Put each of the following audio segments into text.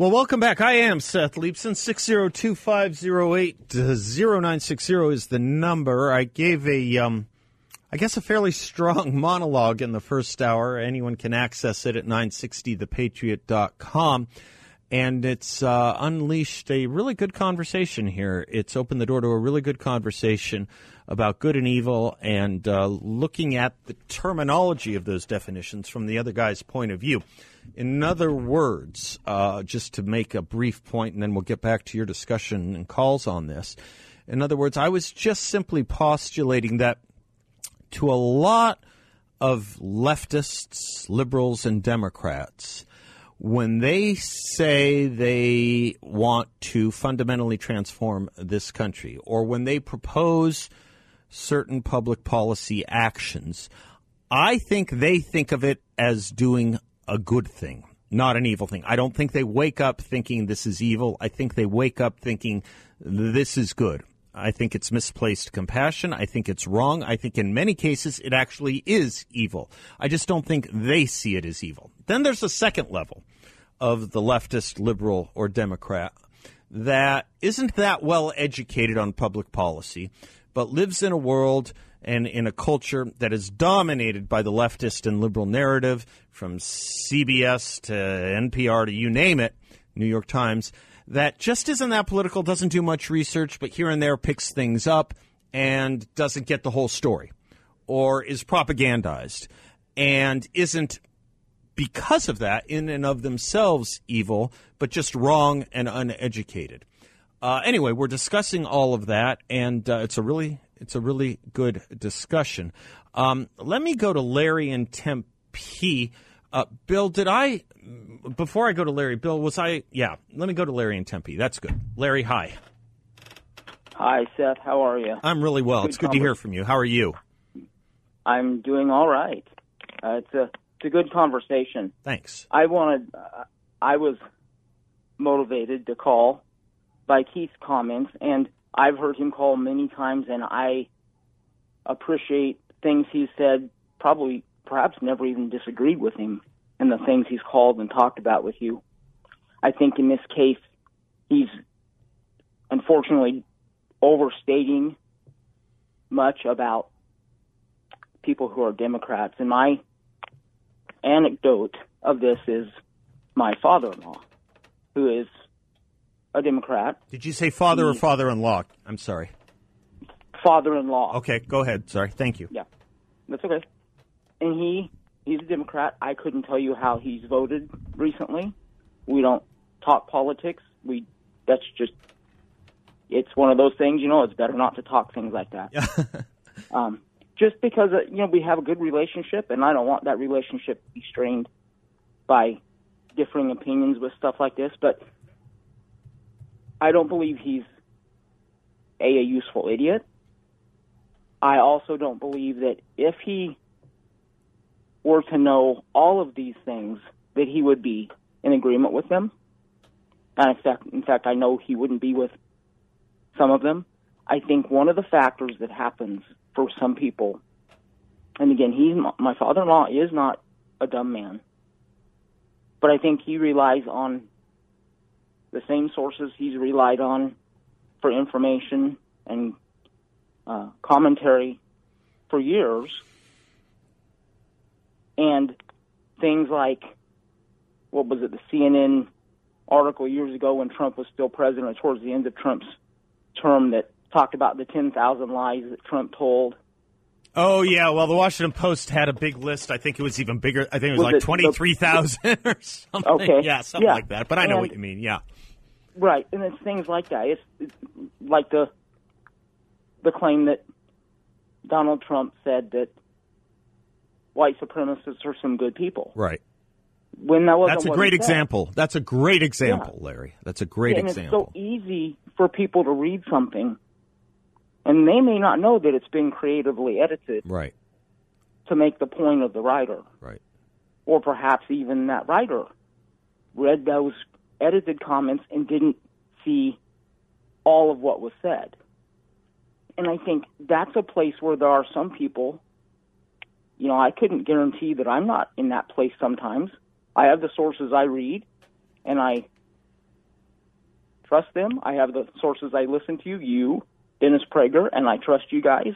Well, welcome back. I am Seth Leibsohn. 602-508-0960 is the number. I gave a, um, I guess a fairly strong monologue in the first hour. Anyone can access it at 960thepatriot.com. And it's uh, unleashed a really good conversation here. It's opened the door to a really good conversation about good and evil and uh, looking at the terminology of those definitions from the other guy's point of view. In other words, uh, just to make a brief point, and then we'll get back to your discussion and calls on this. In other words, I was just simply postulating that to a lot of leftists, liberals, and Democrats, when they say they want to fundamentally transform this country, or when they propose certain public policy actions, I think they think of it as doing a good thing, not an evil thing. I don't think they wake up thinking this is evil. I think they wake up thinking this is good. I think it's misplaced compassion. I think it's wrong. I think in many cases it actually is evil. I just don't think they see it as evil. Then there's a second level of the leftist, liberal, or Democrat that isn't that well educated on public policy, but lives in a world and in a culture that is dominated by the leftist and liberal narrative from CBS to NPR to you name it, New York Times, that just isn't that political, doesn't do much research, but here and there picks things up and doesn't get the whole story or is propagandized and isn't because of that in and of themselves evil, but just wrong and uneducated. Uh, anyway, we're discussing all of that, and uh, it's a really it's a really good discussion. Um, let me go to Larry in Tempe. Uh, Bill, did I before I go to Larry? Bill, was I? Yeah, let me go to Larry and Tempe. That's good. Larry, hi. Hi, Seth. How are you? I'm really well. Good it's good to hear from you. How are you? I'm doing all right. Uh, it's a it's a good conversation. Thanks. I wanted. Uh, I was motivated to call by Keith's comments, and I've heard him call many times, and I appreciate things he's said. Probably, perhaps, never even disagreed with him and the things he's called and talked about with you. I think in this case, he's unfortunately overstating much about people who are Democrats. And my anecdote of this is my father-in-law, who is a Democrat. Did you say father he, or father-in-law? I'm sorry. Father-in-law. Okay, go ahead. Sorry. Thank you. Yeah, that's okay. And he he's a Democrat. I couldn't tell you how he's voted recently. We don't talk politics. We that's just it's one of those things. You know, it's better not to talk things like that. um, just because uh, you know we have a good relationship, and I don't want that relationship to be strained by differing opinions with stuff like this. But I don't believe he's a, a useful idiot. I also don't believe that if he were to know all of these things, that he would be in agreement with them. And in fact, in fact, I know he wouldn't be with some of them. I think one of the factors that happens for some people, and again, he's my father-in-law is not a dumb man, but I think he relies on the same sources he's relied on for information and uh, commentary for years, and things like what was it, the CNN article years ago when Trump was still president, towards the end of Trump's term, that talked about the 10,000 lies that Trump told. Oh yeah, well the Washington Post had a big list. I think it was even bigger. I think it was, was like twenty three thousand or something. Okay, yeah, something yeah. like that. But I know and, what you mean. Yeah, right. And it's things like that. It's, it's like the the claim that Donald Trump said that white supremacists are some good people. Right. when that wasn't That's a great example. That's a great example, Larry. That's a great and example. it's so easy for people to read something, and they may not know that it's been creatively edited right, to make the point of the writer, right. or perhaps even that writer read those edited comments and didn't see all of what was said. And I think that's a place where there are some people. You know, I couldn't guarantee that I'm not in that place sometimes. I have the sources I read, and I trust them. I have the sources I listen to, you, Dennis Prager, and I trust you guys.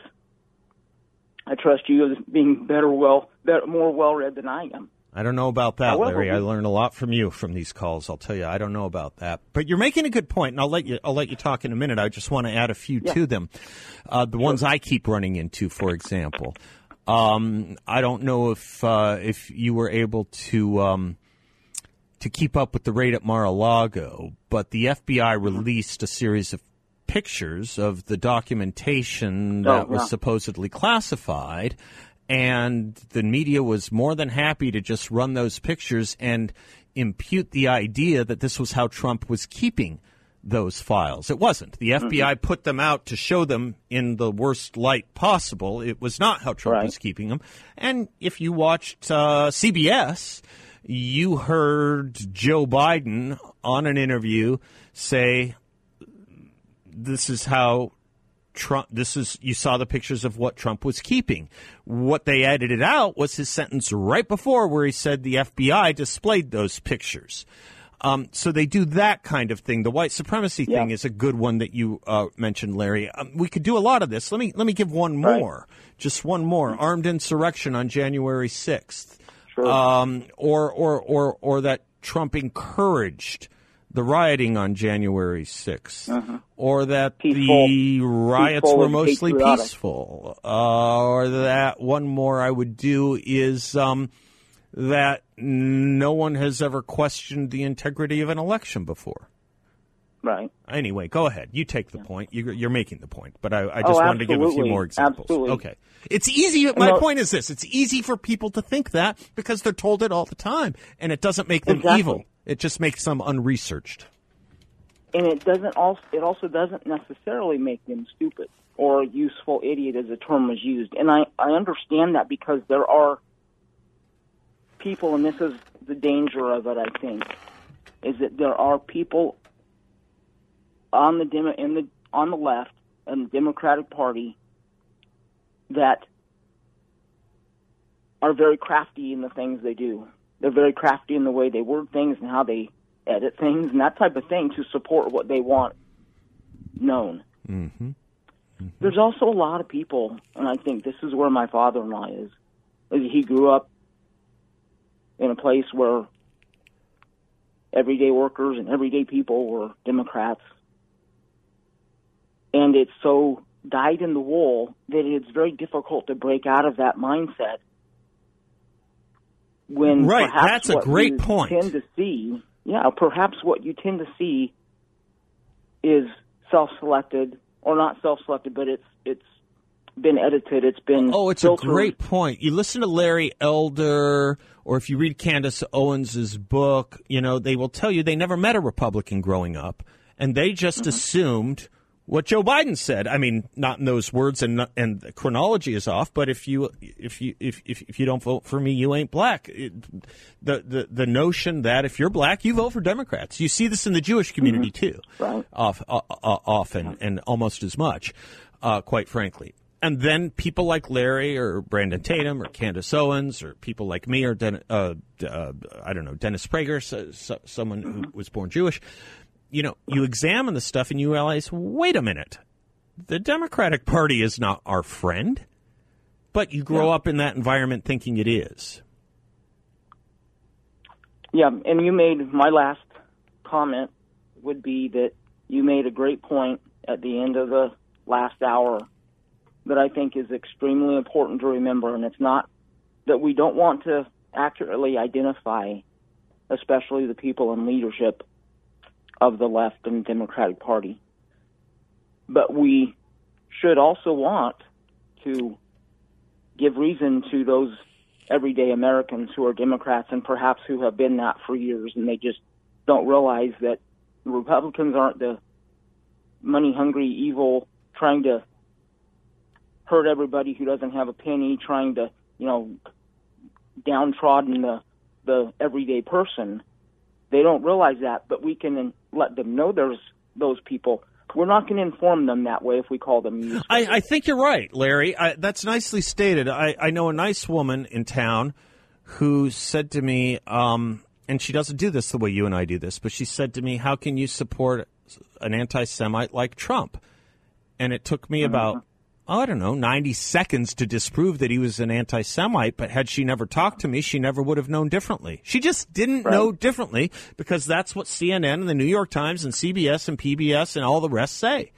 I trust you as being better, well, better, more well read than I am. I don't know about that, However, Larry. I learned a lot from you from these calls. I'll tell you, I don't know about that. But you're making a good point, and I'll let you. I'll let you talk in a minute. I just want to add a few to them. Uh, the ones I keep running into, for example, um, I don't know if uh, if you were able to um, to keep up with the raid at Mar-a-Lago, but the FBI Mm-hmm. released a series of pictures of the documentation Oh, that was yeah. supposedly classified, and the media was more than happy to just run those pictures and impute the idea that this was how Trump was keeping those files. It wasn't. The Mm-hmm. FBI put them out to show them in the worst light possible. It was not how Trump Right. was keeping them. And if you watched uh, CBS, you heard Joe Biden on an interview say, "This is how." Trump, this is, you saw the pictures of what Trump was keeping. What they edited out was his sentence right before where he said the FBI displayed those pictures. Um, so they do that kind of thing. The white supremacy thing Yeah. is a good one that you uh, mentioned, Larry. Um, we could do a lot of this. Let me let me give one Right. more, just one more. Armed insurrection on January sixth, Sure. um, or or or or that Trump encouraged the rioting on January 6th, or that the Uh-huh. Riots peaceful were mostly patriotic. peaceful, uh, or that one more I would do is um, that no one has ever questioned the integrity of an election before. Right. Anyway, go ahead. You take the point. You're, you're making the point, but I, I just Oh, wanted to give a few more examples. Absolutely. Okay. It's easy. My No- point is this: it's easy for people to think that because they're told it all the time, and it doesn't make them Exactly. evil. It just makes them unresearched. and it doesn't also it also doesn't necessarily make them stupid or useful idiot as the term is used and i i understand that because there are people and this is the danger of it i think is that there are people on the demo in the on the left and the democratic party that are very crafty in the things they do they're very crafty in the way they word things and how they edit things and that type of thing to support what they want known. Mm-hmm. There's also a lot of people, and I think this is where my father-in-law is He grew up in a place where everyday workers and everyday people were Democrats, and it's so dyed in the wool that it's very difficult to break out of that mindset. When Right, that's a great you point. Tend to see, yeah, perhaps what you tend to see is self-selected or not self-selected, but it's it's been edited. It's been Oh, it's filtered. a great point. You listen to Larry Elder, or if you read Candace Owens's book, you know they will tell you they never met a Republican growing up, and they just Mm-hmm. assumed what Joe Biden said. I mean, not in those words, and and the chronology is off. But if you if you if if, if you don't vote for me, you ain't black. It, the the the notion that if you're black, you vote for Democrats. You see this in the Jewish community too, Mm-hmm. Right. off, uh, uh, often and almost as much, uh, quite frankly. And then people like Larry or Brandon Tatum or Candace Owens or people like me or Den- uh, uh, I don't know Dennis Prager, so, so, someone who was born Jewish. You know, you examine the stuff and you realize, wait a minute, the Democratic Party is not our friend. But you grow up in that environment thinking it is. Yeah, and you made my last comment would be that you made a great point at the end of the last hour that I think is extremely important to remember, and it's not that we don't want to accurately identify, especially the people in leadership of the left and Democratic Party, but we should also want to give reason to those everyday Americans who are Democrats and perhaps who have been that for years, and they just don't realize that Republicans aren't the money hungry, evil, trying to hurt everybody who doesn't have a penny, trying to, you know, downtrodden the the everyday person. They don't realize that, but we can let them know there's those people. We're not going to inform them that way if we call them. I, I, think you're right, Larry. I, that's nicely stated. I, I, know a nice woman in town who said to me, um, and she doesn't do this the way you and I do this, but she said to me, "How can you support an anti-Semite like Trump?" And it took me mm-hmm. about oh, I don't know, 90 seconds to disprove that he was an anti Semite, but had she never talked to me, she never would have known differently. She just didn't right. know differently because that's what CNN and the New York Times and CBS and PBS and all the rest say.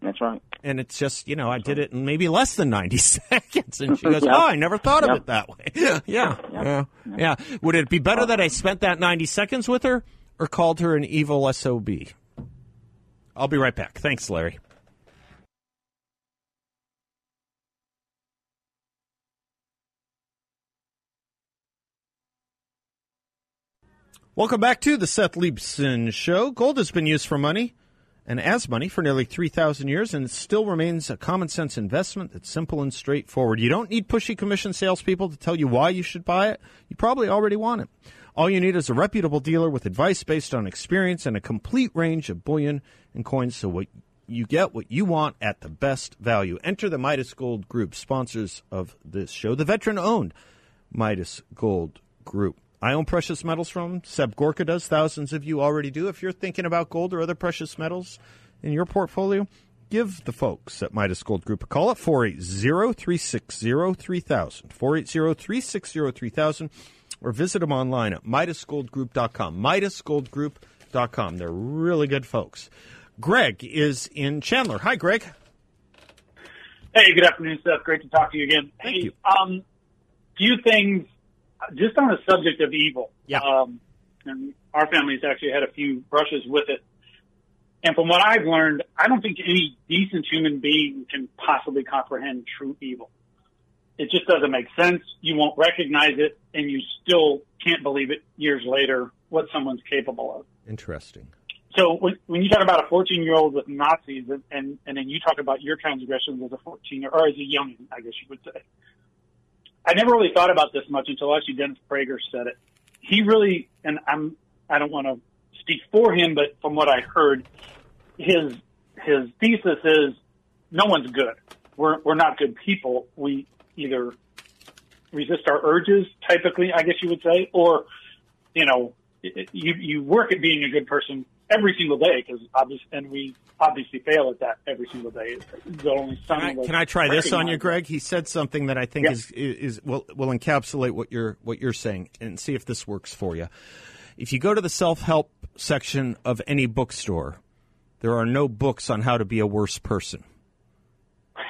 That's right. And it's just, you know, I did it in maybe less than 90 seconds. And she goes, yeah. Oh, I never thought of it that way. yeah. Yeah. yeah. Yeah. Would it be better that I spent that 90 seconds with her or called her an evil SOB? I'll be right back. Thanks, Larry. Welcome back to the Seth Leibsohn Show. Gold has been used for money and as money for nearly 3,000 years and still remains a common sense investment that's simple and straightforward. You don't need pushy commission salespeople to tell you why you should buy it. You probably already want it. All you need is a reputable dealer with advice based on experience and a complete range of bullion and coins so what you get what you want at the best value. Enter the Midas Gold Group, sponsors of this show, the veteran owned Midas Gold Group. I own precious metals from Seb Gorka does. Thousands of you already do. If you're thinking about gold or other precious metals in your portfolio, give the folks at Midas Gold Group a call at 480-360-3000, 480-360-3000, or visit them online at MidasGoldGroup.com, MidasGoldGroup.com. They're really good folks. Greg is in Chandler. Hi, Greg. Hey, good afternoon, Seth. Great to talk to you again. Thank hey, you. Um, few things just on the subject of evil. Yeah. Um, and our family's actually had a few brushes with it. And from what I've learned, I don't think any decent human being can possibly comprehend true evil. It just doesn't make sense. You won't recognize it, and you still can't believe it years later what someone's capable of. Interesting. So when, when you talk about a 14 year old with Nazis, and, and, and then you talk about your transgressions as a 14 or as a young, I guess you would say, I never really thought about this much until actually Dennis Prager said it. He really, and I'm, I don't want to speak for him, but from what I heard, his his thesis is no one's good. We're we're not good people. We either resist our urges, typically, I guess you would say, or you know, you you work at being a good person every single day because obviously, and we obviously fail at that every single day. The only can I, can I try this on you, Greg? He said something that I think is, is is will will encapsulate what you're what you're saying, and see if this works for you. If you go to the self help section of any bookstore, there are no books on how to be a worse person.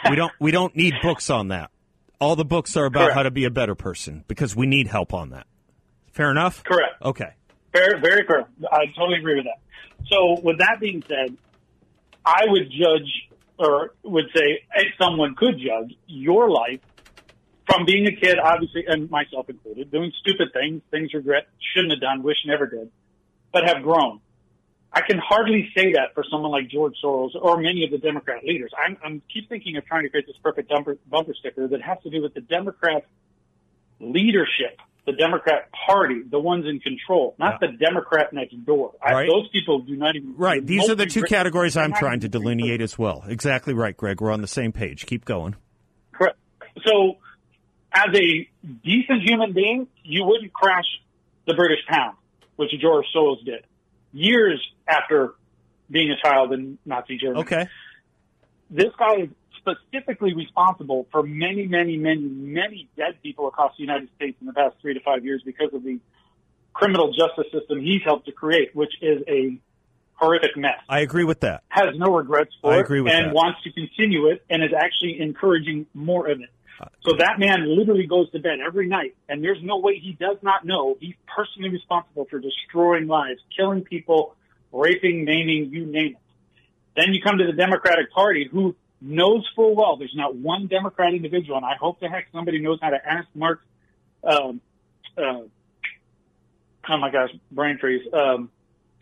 we don't we don't need books on that. All the books are about Correct. how to be a better person because we need help on that. Fair enough. Correct. Okay. Very very fair. I totally agree with that. So, with that being said, I would judge or would say if someone could judge your life from being a kid, obviously, and myself included, doing stupid things, things regret, shouldn't have done, wish never did, but have grown. I can hardly say that for someone like George Soros or many of the Democrat leaders. I'm, I'm keep thinking of trying to create this perfect bumper, bumper sticker that has to do with the Democrat leadership the Democrat Party, the ones in control, not yeah. the Democrat next door. Right. I, those people do not even. Right. These are the two categories I'm trying to delineate as well. Exactly right, Greg. We're on the same page. Keep going. Correct. So, as a decent human being, you wouldn't crash the British pound, which George Soros did years after being a child in Nazi Germany. Okay. This guy is specifically responsible for many, many, many, many dead people across the United States in the past three to five years because of the criminal justice system he's helped to create, which is a horrific mess. I agree with that. Has no regrets for I agree with it and that. wants to continue it and is actually encouraging more of it. Uh, so that man literally goes to bed every night, and there's no way he does not know he's personally responsible for destroying lives, killing people, raping, maiming, you name it. Then you come to the Democratic Party, who knows full well there's not one Democrat individual, and I hope the heck somebody knows how to ask Mark um, uh, oh my gosh, brain freeze. Um,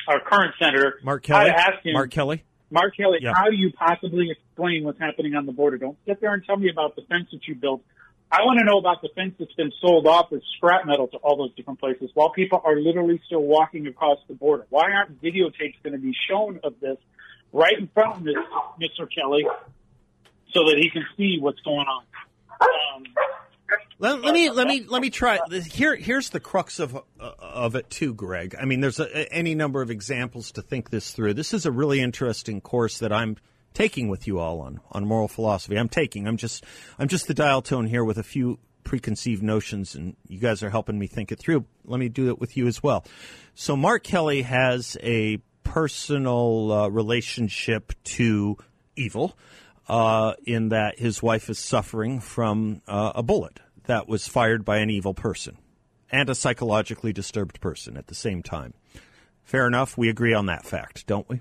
our current senator, Mark Kelly. Him, Mark Kelly. Mark Kelly, Yeah. how do you possibly explain what's happening on the border? Don't sit there and tell me about the fence that you built. I want to know about the fence that's been sold off as scrap metal to all those different places while people are literally still walking across the border. Why aren't videotapes going to be shown of this right in front of this, Mr. Kelly so that he can see what's going on? Um, Let, let me let me let me try. Here here's the crux of uh, of it too, Greg. I mean, there's a, any number of examples to think this through. This is a really interesting course that I'm taking with you all on on moral philosophy. I'm taking. I'm just I'm just the dial tone here with a few preconceived notions, and you guys are helping me think it through. Let me do it with you as well. So, Mark Kelly has a personal uh, relationship to evil. Uh, in that his wife is suffering from uh, a bullet that was fired by an evil person and a psychologically disturbed person at the same time. Fair enough. We agree on that fact, don't we?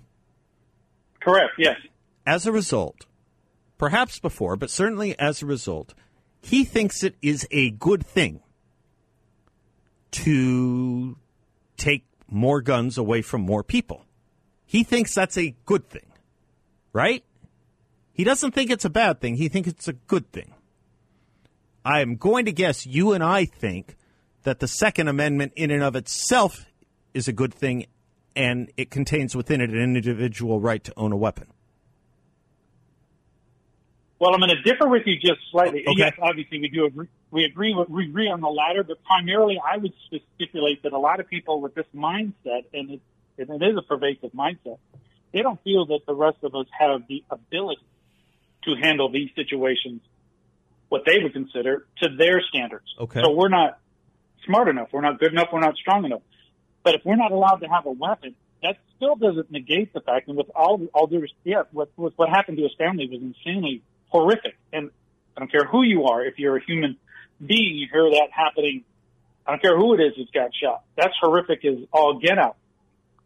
correct, yes. As a result, perhaps before, but certainly as a result, he thinks it is a good thing to take more guns away from more people. He thinks that's a good thing, right? He doesn't think it's a bad thing. He thinks it's a good thing. I am going to guess you and I think that the Second Amendment, in and of itself, is a good thing and it contains within it an individual right to own a weapon. Well, I'm going to differ with you just slightly. Okay. Yes, obviously we do agree. We agree. We agree on the latter, but primarily, I would stipulate that a lot of people with this mindset, and it, and it is a pervasive mindset, they don't feel that the rest of us have the ability to handle these situations, what they would consider to their standards. Okay. So we're not smart enough. We're not good enough. We're not strong enough. But if we're not allowed to have a weapon, that still doesn't negate the fact. And with all all due respect, yeah, what what what happened to his family was insanely horrific. And I don't care who you are, if you're a human being, you hear that happening. I don't care who it is that's got shot. That's horrific as all get out.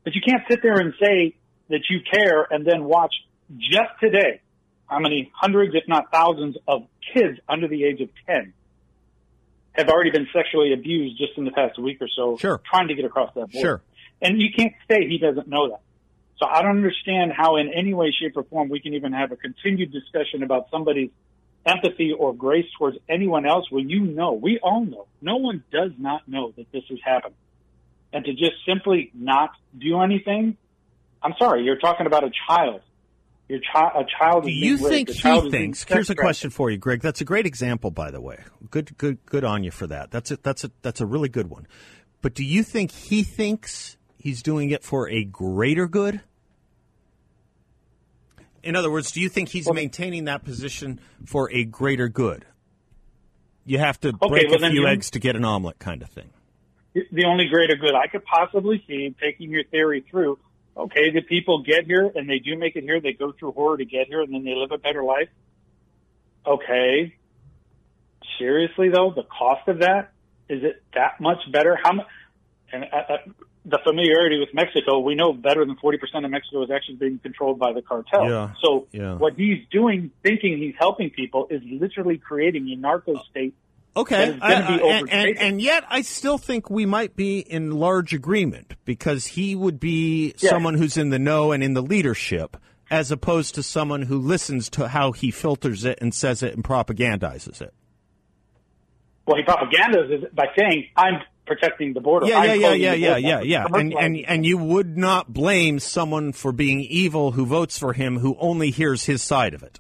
But you can't sit there and say that you care and then watch just today how many hundreds, if not thousands, of kids under the age of 10 have already been sexually abused just in the past week or so, Sure. trying to get across that border. Sure. And you can't say he doesn't know that. So I don't understand how in any way, shape, or form we can even have a continued discussion about somebody's empathy or grace towards anyone else when you know, we all know, no one does not know that this is happening. And to just simply not do anything, I'm sorry, you're talking about a child. Your child, a child is you think. He thinks? Here's a question for you, Greg. That's a great example, by the way. Good, good, good on you for that. That's a, that's a, that's a really good one. But do you think he thinks he's doing it for a greater good? In other words, do you think he's maintaining that position for a greater good? You have to break well, a few eggs to get an omelet, kind of thing. the only greater good I could possibly see, taking your theory through, okay, the people get here and they do make it here, they go through horror to get here and then they live a better life. Okay. Seriously though, the cost of that, is it that much better? How much, and uh, uh, the familiarity with Mexico, we know better than 40% of Mexico is actually being controlled by the cartel. Yeah, So yeah. what he's doing, thinking he's helping people, is literally creating a narco state Okay, that is gonna I- be I- and, and, and yet I still think we might be in large agreement because he would be Yeah. someone who's in the know and in the leadership, as opposed to someone who listens to how he filters it and says it and propagandizes it. Well, he propagandizes it by saying, "I'm protecting the border." Yeah, yeah, yeah, yeah, yeah, yeah, yeah. And and and you would not blame someone for being evil who votes for him who only hears his side of it.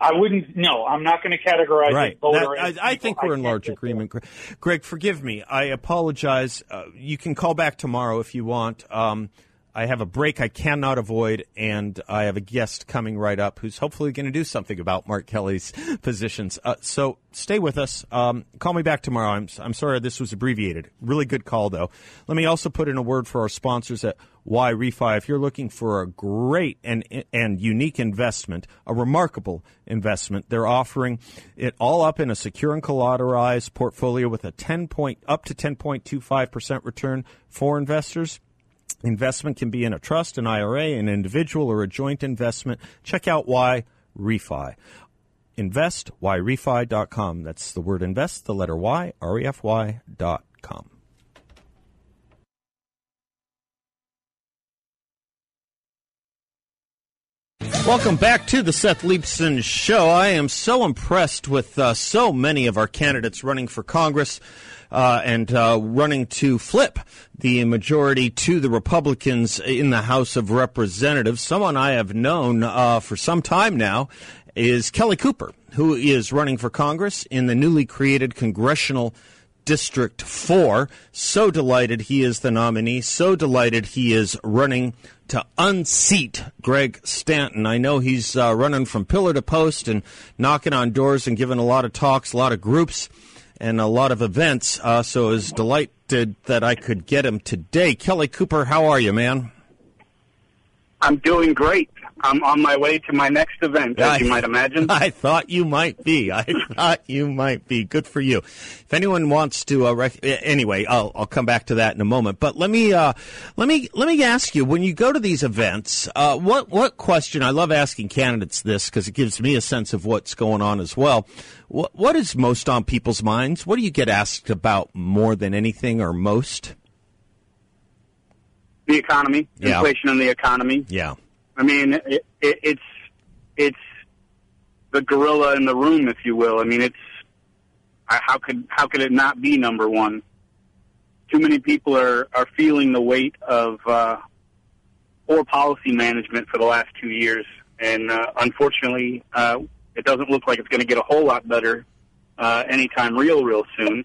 I wouldn't. No, I'm not going to categorize Right. voter. That- I, I think we're in large agreement. Greg. Greg, forgive me. I apologize. Uh, you can call back tomorrow if you want. Um, I have a break I cannot avoid, and I have a guest coming right up who's hopefully going to do something about Mark Kelly's positions. Uh, so stay with us. Um, call me back tomorrow. I'm, I'm sorry this was abbreviated. Really good call, though. Let me also put in a word for our sponsors at Y Refy. If you're looking for a great and and unique investment, a remarkable investment, they're offering it all up in a secure and collateralized portfolio with a 10 point up to 10.25 percent return for investors. Investment can be in a trust, an IRA, an individual, or a joint investment. Check out Y Refy. investyrefy.com. That's the word invest, the letter Y, R-E-F-Y dot com. Welcome back to the Seth Leibsohn Show. I am so impressed with uh, so many of our candidates running for Congress uh, and uh, running to flip the majority to the Republicans in the House of Representatives. Someone I have known uh, for some time now is Kelly Cooper, who is running for Congress in the newly created congressional District 4. So delighted he is the nominee. So delighted he is running to unseat Greg Stanton. I know he's uh, running from pillar to post and knocking on doors and giving a lot of talks, a lot of groups, and a lot of events. Uh, so I was delighted that I could get him today. Kelly Cooper, how are you, man? I'm doing great. I'm on my way to my next event, as I, you might imagine. I thought you might be. I thought you might be. Good for you. If anyone wants to, uh, rec- anyway, I'll, I'll come back to that in a moment. But let me uh, let me let me ask you: when you go to these events, uh, what what question? I love asking candidates this because it gives me a sense of what's going on as well. What what is most on people's minds? What do you get asked about more than anything or most? The economy, Yeah. inflation in the economy. Yeah. I mean, it, it, it's it's the gorilla in the room, if you will. I mean, it's how could how could it not be number one? Too many people are are feeling the weight of uh, poor policy management for the last two years, and uh, unfortunately, uh, it doesn't look like it's going to get a whole lot better uh, anytime real, real soon.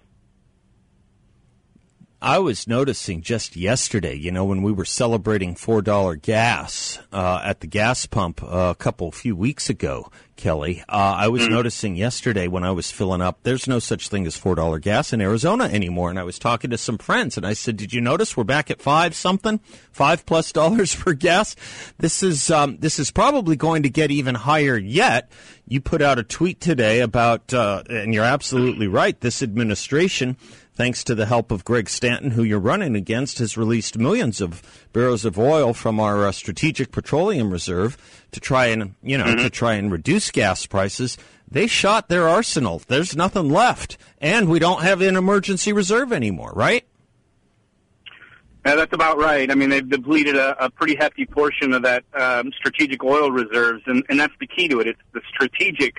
I was noticing just yesterday, you know, when we were celebrating four dollar gas uh, at the gas pump uh, a couple few weeks ago, Kelly. Uh, I was noticing yesterday when I was filling up. There's no such thing as four dollar gas in Arizona anymore. And I was talking to some friends, and I said, "Did you notice we're back at five something, five plus dollars for gas? This is um, this is probably going to get even higher yet." You put out a tweet today about, uh, and you're absolutely right. This administration thanks to the help of Greg Stanton, who you're running against, has released millions of barrels of oil from our uh, strategic petroleum reserve to try and you know to try and reduce gas prices. They shot their arsenal. There's nothing left, and we don't have an emergency reserve anymore, right? Yeah, that's about right. I mean, they've depleted a, a pretty hefty portion of that um, strategic oil reserves, and, and that's the key to it. It's the strategic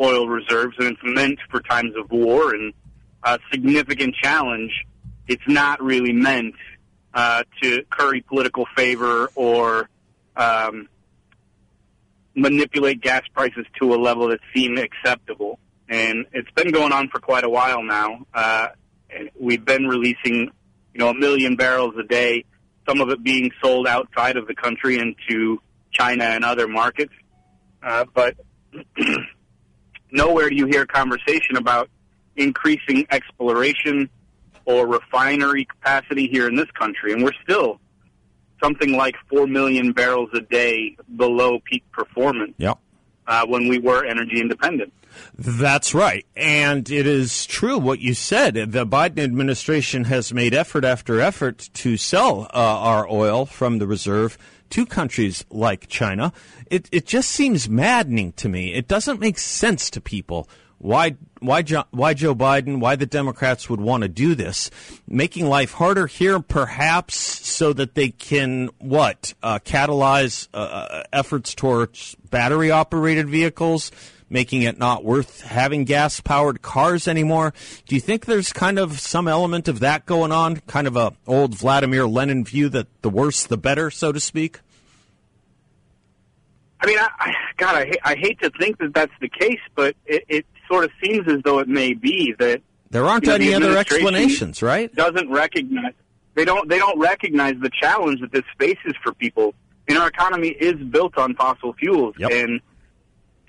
oil reserves, and it's meant for times of war and a significant challenge. It's not really meant uh, to curry political favor or um, manipulate gas prices to a level that seem acceptable. And it's been going on for quite a while now. Uh, we've been releasing, you know, a million barrels a day, some of it being sold outside of the country into China and other markets. Uh, but nowhere do you hear conversation about increasing exploration or refinery capacity here in this country. And we're still something like 4 million barrels a day below peak performance Yep. uh, when we were energy independent. That's right. And it is true what you said. The Biden administration has made effort after effort to sell uh, our oil from the reserve to countries like China. It, it just seems maddening to me. It doesn't make sense to people. Why, why, jo- why Joe Biden, why the Democrats would want to do this? Making life harder here, perhaps, so that they can, what, uh, catalyze uh, efforts towards battery operated vehicles? making it not worth having gas powered cars anymore. Do you think there's kind of some element of that going on? Kind of a old Vladimir Lenin view that the worse the better, so to speak? I mean, I, I God, I, I hate to think that that's the case, but it, it sort of seems as though it may be that There aren't You know, any other explanations, right? doesn't recognize they don't they don't recognize the challenge that this faces for people. And our economy is built on fossil fuels, Yep. and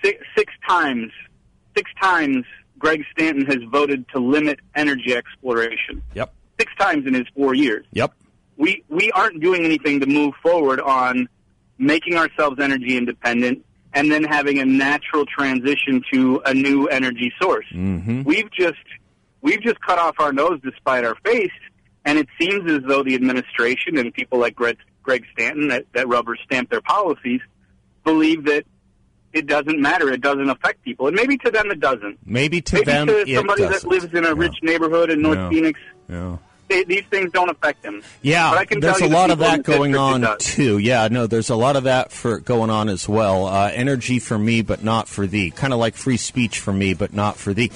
six, six times, six times, Greg Stanton has voted to limit energy exploration. Yep. Six times in his four years. Yep. we we aren't doing anything to move forward on making ourselves energy independent and then having a natural transition to a new energy source. Mm-hmm. We've just we've just cut off our nose to spite our face, and it seems as though the administration and people like Greg, Greg Stanton that, that rubber stamp their policies believe that it doesn't matter. It doesn't affect people, and maybe to them it doesn't. Maybe to maybe them to somebody that lives in a rich neighborhood in North. Phoenix, Yeah. They, these things don't affect them. Yeah, but I can there's a lot of that going on too. Yeah, no, there's a lot of that for going on as well. Uh, energy for me, but not for thee. Kind of like free speech for me, but not for thee.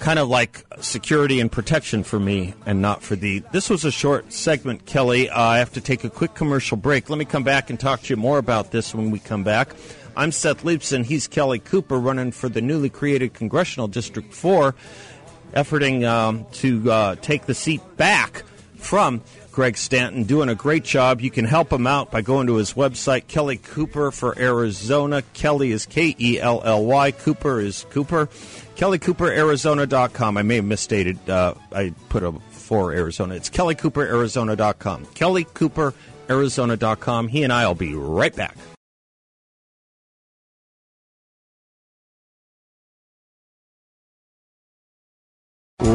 Kind of like security and protection for me, and not for thee. This was a short segment, Kelly. Uh, I have to take a quick commercial break. Let me come back and talk to you more about this when we come back. I'm Seth Leibsohn. He's Kelly Cooper, running for the newly created Congressional District 4 efforting um, to uh, take the seat back from Greg Stanton, doing a great job. You can help him out by going to his website, Kelly Cooper for Arizona. Kelly is K E L L Y. Cooper is Cooper. KellyCooperArizona.com. I may have misstated. Uh, I put a for Arizona. It's KellyCooperArizona.com. KellyCooperArizona.com. He and I will be right back.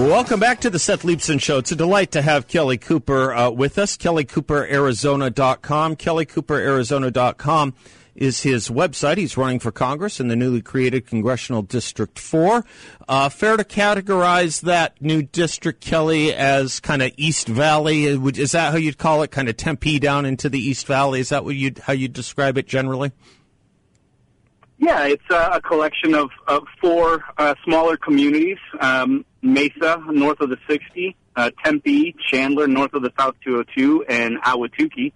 Welcome back to the Seth Leibsohn Show. It's a delight to have Kelly Cooper uh, with us. KellyCooperArizona.com. KellyCooperArizona.com is his website. He's running for Congress in the newly created Congressional District 4. Uh, fair to categorize that new district, Kelly, as kind of East Valley? Uh, Is that how you'd call it? Kind of Tempe down into the East Valley? Is that what you how you describe it generally? Yeah, it's uh, a collection of, of four uh, smaller communities: um, Mesa, north of the 60, uh, Tempe, Chandler, north of the South 202, and Ahwatukee.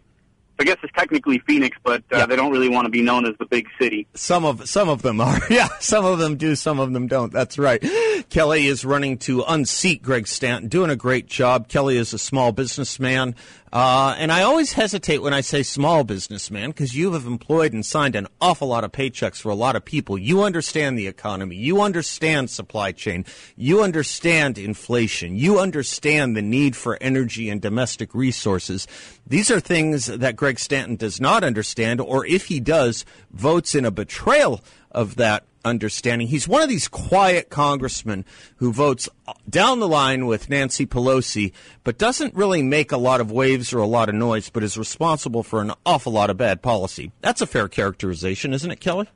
I guess it's technically Phoenix, but uh, Yeah. they don't really want to be known as the big city. Some of some of them are, yeah. Some of them do, some of them don't. That's right. Kelly is running to unseat Greg Stanton, doing a great job. Kelly is a small businessman, uh, and I always hesitate when I say small businessman because you have employed and signed an awful lot of paychecks for a lot of people. You understand the economy, you understand supply chain, you understand inflation, you understand the need for energy and domestic resources. These are things that Greg Stanton does not understand, or if he does, votes in a betrayal of that understanding. He's one of these quiet congressmen who votes down the line with Nancy Pelosi, but doesn't really make a lot of waves or a lot of noise, but is responsible for an awful lot of bad policy. That's a fair characterization, isn't it, Kelly?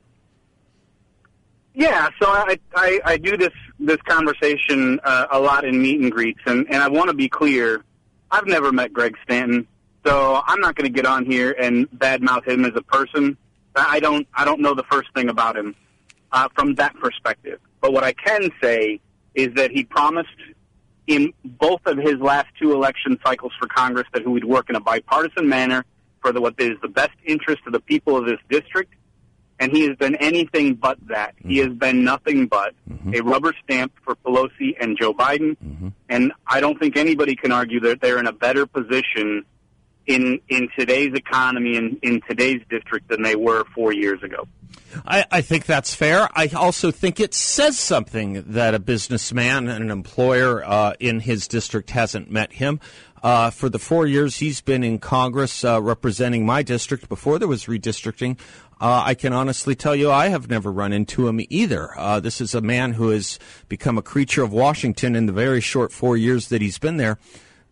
Yeah, so I I, I do this this conversation uh, a lot in meet and greets, and and I want to be clear. I've never met Greg Stanton, so I'm not going to get on here and badmouth him as a person. I don't I don't know the first thing about him uh, from that perspective. But what I can say is that he promised in both of his last two election cycles for Congress that he would work in a bipartisan manner for the, what is the best interest of the people of this district and he has been anything but that. He mm-hmm. has been nothing but mm-hmm. a rubber stamp for Pelosi and Joe Biden. Mm-hmm. And I don't think anybody can argue that they're in a better position in in today's economy and in today's district than they were four years ago. I, I think that's fair. I also think it says something that a businessman and an employer uh, in his district hasn't met him. Uh, for the four years he's been in Congress uh, representing my district before there was redistricting, uh, I can honestly tell you I have never run into him either. Uh, this is a man who has become a creature of Washington in the very short four years that he's been there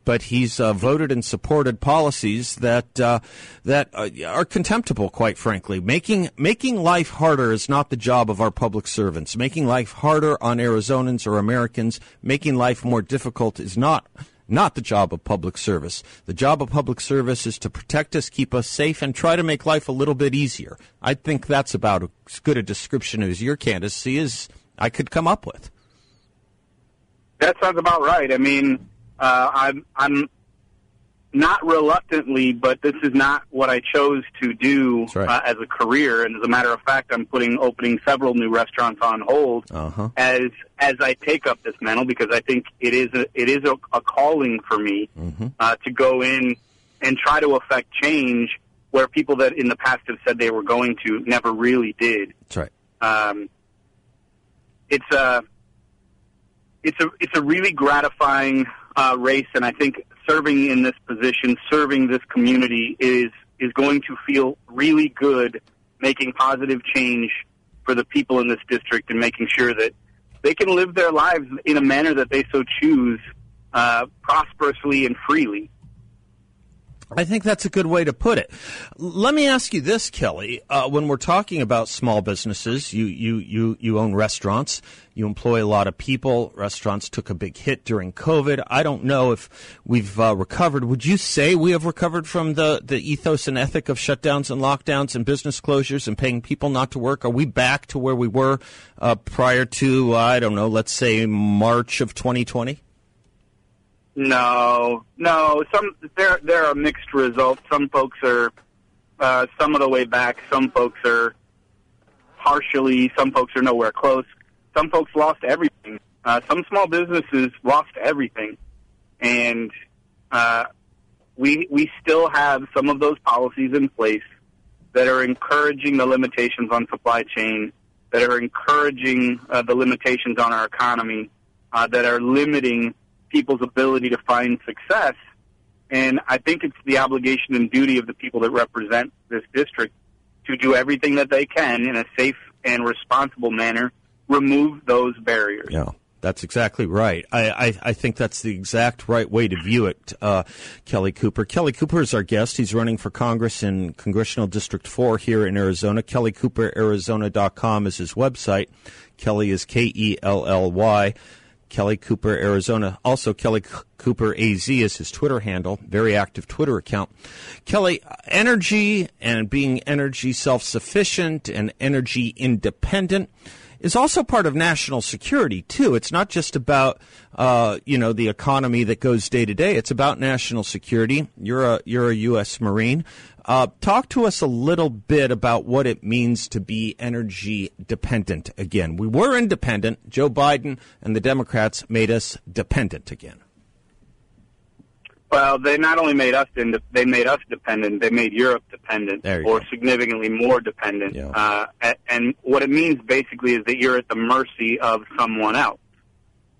but he's uh, voted and supported policies that uh, that uh, are contemptible, quite frankly. Making making life harder is not the job of our public servants. Making life harder on Arizonans or Americans, making life more difficult is not not the job of public service. The job of public service is to protect us, keep us safe, and try to make life a little bit easier. I think that's about as good a description as your candidacy as I could come up with. That sounds about right. I mean, uh, I'm I'm not reluctantly, but this is not what I chose to do right. uh, as a career. And as a matter of fact, I'm putting opening several new restaurants on hold Uh-huh. as as I take up this mantle because I think it is a, it is a, a calling for me Mm-hmm. uh, to go in and try to affect change where people that in the past have said they were going to never really did That's right. um, it's a it's a it's a really gratifying uh, race, and I think serving in this position, serving this community is is going to feel really good, making positive change for the people in this district, and making sure that they can live their lives in a manner that they so choose, uh, prosperously and freely. I think that's a good way to put it. Let me ask you this, Kelly. Uh, when we're talking about small businesses, you, you, you, you own restaurants, you employ a lot of people. Restaurants took a big hit during COVID. I don't know if we've uh, recovered. Would you say we have recovered from the, the ethos and ethic of shutdowns and lockdowns and business closures and paying people not to work? Are we back to where we were uh, prior to, I don't know, let's say March of 2020? No, no. Some there there are mixed results. Some folks are uh, some of the way back. Some folks are partially. Some folks are nowhere close. Some folks lost everything. Uh, some small businesses lost everything, and uh, we we still have some of those policies in place that are encouraging the limitations on supply chain, that are encouraging uh, the limitations on our economy, uh, that are limiting people's ability to find success. And I think it's the obligation and duty of the people that represent this district to do everything that they can in a safe and responsible manner, remove those barriers. Yeah. That's exactly right. I, I, I, think that's the exact right way to view it, uh, Kelly Cooper. Kelly Cooper is our guest. He's running for Congress in Congressional District 4 here in Arizona. KellyCooperArizona.com is his website. Kelly is K E L L Y. Kelly Cooper, Arizona. Also, Kelly Cooper AZ is his Twitter handle, very active Twitter account. Kelly, energy and being energy self sufficient and energy independent is also part of national security too. It's not just about uh, you know the economy that goes day to day. It's about national security. You're a you're a U.S. Marine. Uh, talk to us a little bit about what it means to be energy dependent again. We were independent. Joe Biden and the Democrats made us dependent again. Well, they not only made us they made us dependent. They made Europe dependent, or go. significantly more dependent. Yeah. Uh, and what it means basically is that you're at the mercy of someone else.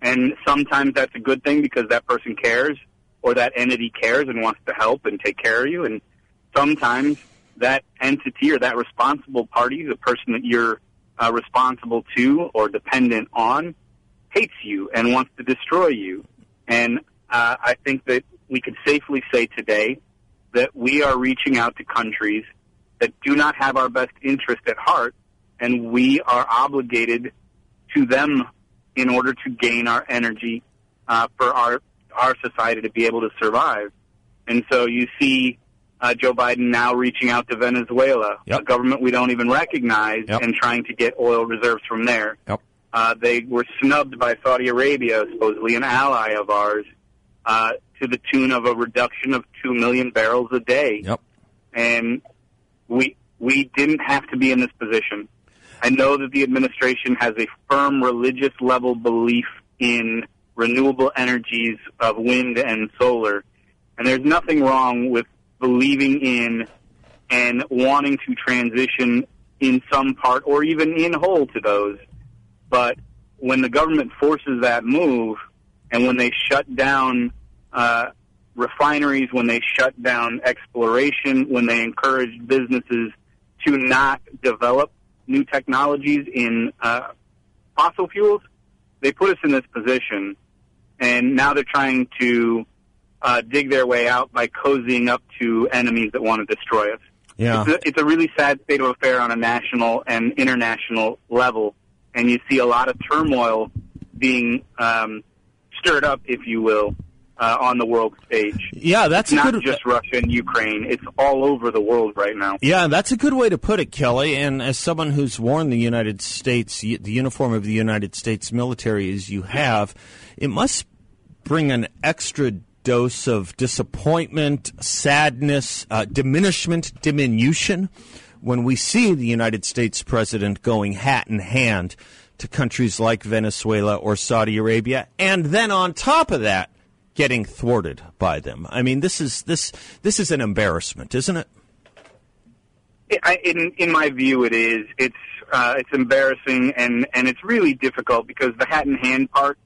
And sometimes that's a good thing because that person cares, or that entity cares and wants to help and take care of you. And sometimes that entity or that responsible party, the person that you're uh, responsible to or dependent on, hates you and wants to destroy you. And uh, I think that we could safely say today that we are reaching out to countries that do not have our best interest at heart, and we are obligated to them in order to gain our energy uh, for our our society to be able to survive. And so you see uh, Joe Biden now reaching out to Venezuela, Yep. a government we don't even recognize, Yep. and trying to get oil reserves from there. Yep. Uh, they were snubbed by Saudi Arabia, supposedly an ally of ours, uh, to the tune of a reduction of two million barrels a day. Yep. And we we didn't have to be in this position. I know that the administration has a firm religious level belief in renewable energies of wind and solar, and there's nothing wrong with believing in and wanting to transition in some part or even in whole to those. But when the government forces that move, and when they shut down uh, refineries, when they shut down exploration, when they encourage businesses to not develop new technologies in uh, fossil fuels, they put us in this position, and now they're trying to uh, dig their way out by cozying up to enemies that want to destroy us. Yeah. It's a, it's a really sad state of affair on a national and international level, and you see a lot of turmoil being um, stirred up, if you will, uh, on the world stage. Yeah, that's not good. just Russia and Ukraine; it's all over the world right now. Yeah, that's a good way to put it, Kelly. And as someone who's worn the United States, the uniform of the United States military as you have, it must bring an extra dose of disappointment, sadness, uh, diminishment, diminution when we see the United States president going hat in hand to countries like Venezuela or Saudi Arabia, and then on top of that, getting thwarted by them. I mean, this is this this is an embarrassment, isn't it? In in my view, it is. It's uh, it's embarrassing and and it's really difficult because the hat in hand part,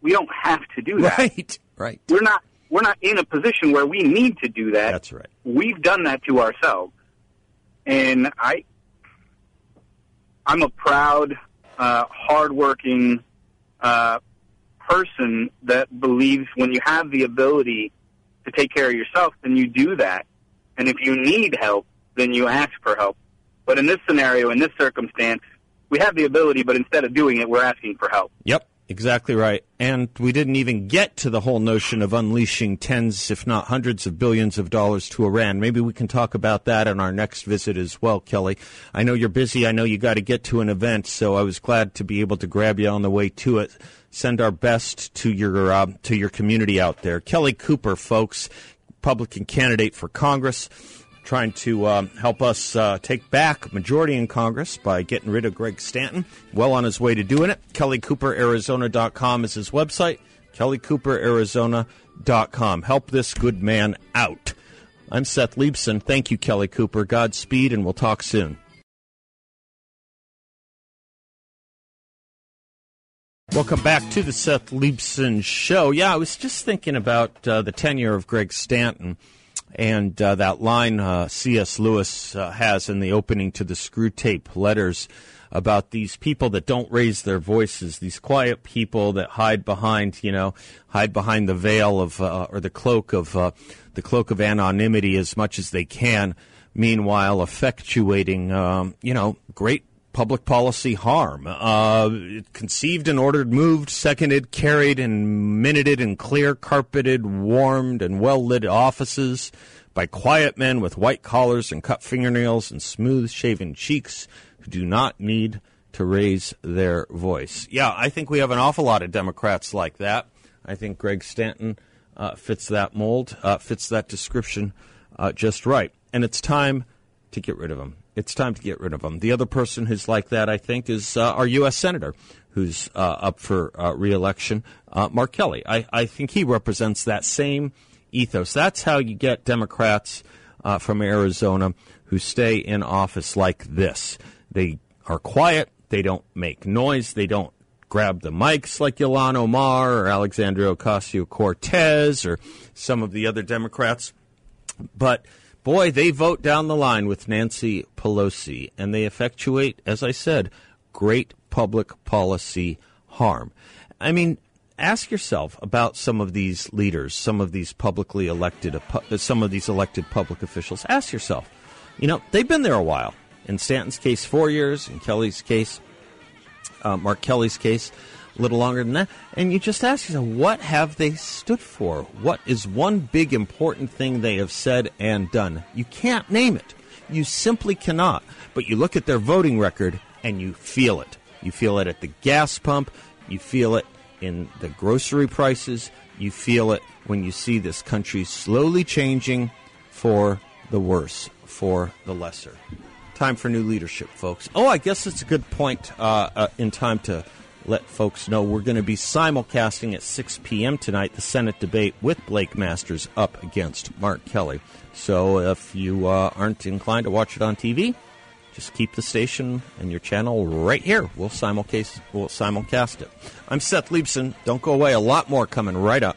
we don't have to do that. Right, right. We're not we're not in a position where we need to do that. That's right. We've done that to ourselves, and I I'm a proud, uh, hardworking uh, person that believes when you have the ability to take care of yourself, then you do that. And if you need help, then you ask for help. But in this scenario, in this circumstance, we have the ability, but instead of doing it, we're asking for help. Yep. Exactly right. And we didn't even get to the whole notion of unleashing tens, if not hundreds of billions of dollars to Iran. Maybe we can talk about that on our next visit as well, Kelly. I know you're busy. I know you got to get to an event, so I was glad to be able to grab you on the way to it. Send our best to your uh, to your community out there. Kelly Cooper, folks, Republican candidate for Congress trying to uh, help us uh, take back majority in Congress by getting rid of Greg Stanton. Well on his way to doing it. KellyCooperArizona.com is his website. KellyCooperArizona.com. Help this good man out. I'm Seth Leibsohn. Thank you, Kelly Cooper. Godspeed, and we'll talk soon. Welcome back to the Seth Leibsohn Show. Yeah, I was just thinking about uh, the tenure of Greg Stanton and uh, that line uh, C.S. Lewis uh, has in the opening to the Screwtape letters about these people that don't raise their voices, these quiet people that hide behind, you know, hide behind the veil of uh, or the cloak of uh, the cloak of anonymity as much as they can. Meanwhile, effectuating, um, you know, great public policy harm. Uh, conceived and ordered, moved, seconded, carried, and minuted in clear, carpeted, warmed, and well lit offices by quiet men with white collars and cut fingernails and smooth shaven cheeks who do not need to raise their voice. Yeah, I think we have an awful lot of Democrats like that. I think Greg Stanton uh, fits that mold, uh, fits that description uh, just right. And it's time to get rid of him it's time to get rid of him. The other person who's like that, I think, is uh, our U.S. Senator who's uh, up for uh, reelection, uh, Mark Kelly. I, I, think he represents that same ethos. That's how you get Democrats uh, from Arizona who stay in office like this. They are quiet, they don't make noise, they don't grab the mics like Ilhan Omar or Alexandria Ocasio Cortez or some of the other Democrats. But boy, they vote down the line with Nancy Pelosi, and they effectuate, as I said, great public policy harm. I mean, ask yourself about some of these leaders, some of these publicly elected, uh, some of these elected public officials. Ask yourself, you know, they've been there a while. In Stanton's case, four years. In Kelly's case, uh, Mark Kelly's case, a little longer than that. And you just ask yourself, what have they stood for? What is one big important thing they have said and done? You can't name it. You simply cannot. But you look at their voting record and you feel it. You feel it at the gas pump. You feel it in the grocery prices. You feel it when you see this country slowly changing for the worse, for the lesser. Time for new leadership, folks. Oh, I guess it's a good point uh, uh, in time to let folks know we're going to be simulcasting at 6 p.m. tonight the Senate debate with Blake Masters up against Mark Kelly. So if you uh, aren't inclined to watch it on TV, just keep the station and your channel right here. We'll simulcast, we'll simulcast it. I'm Seth Leibsohn. Don't go away. A lot more coming right up.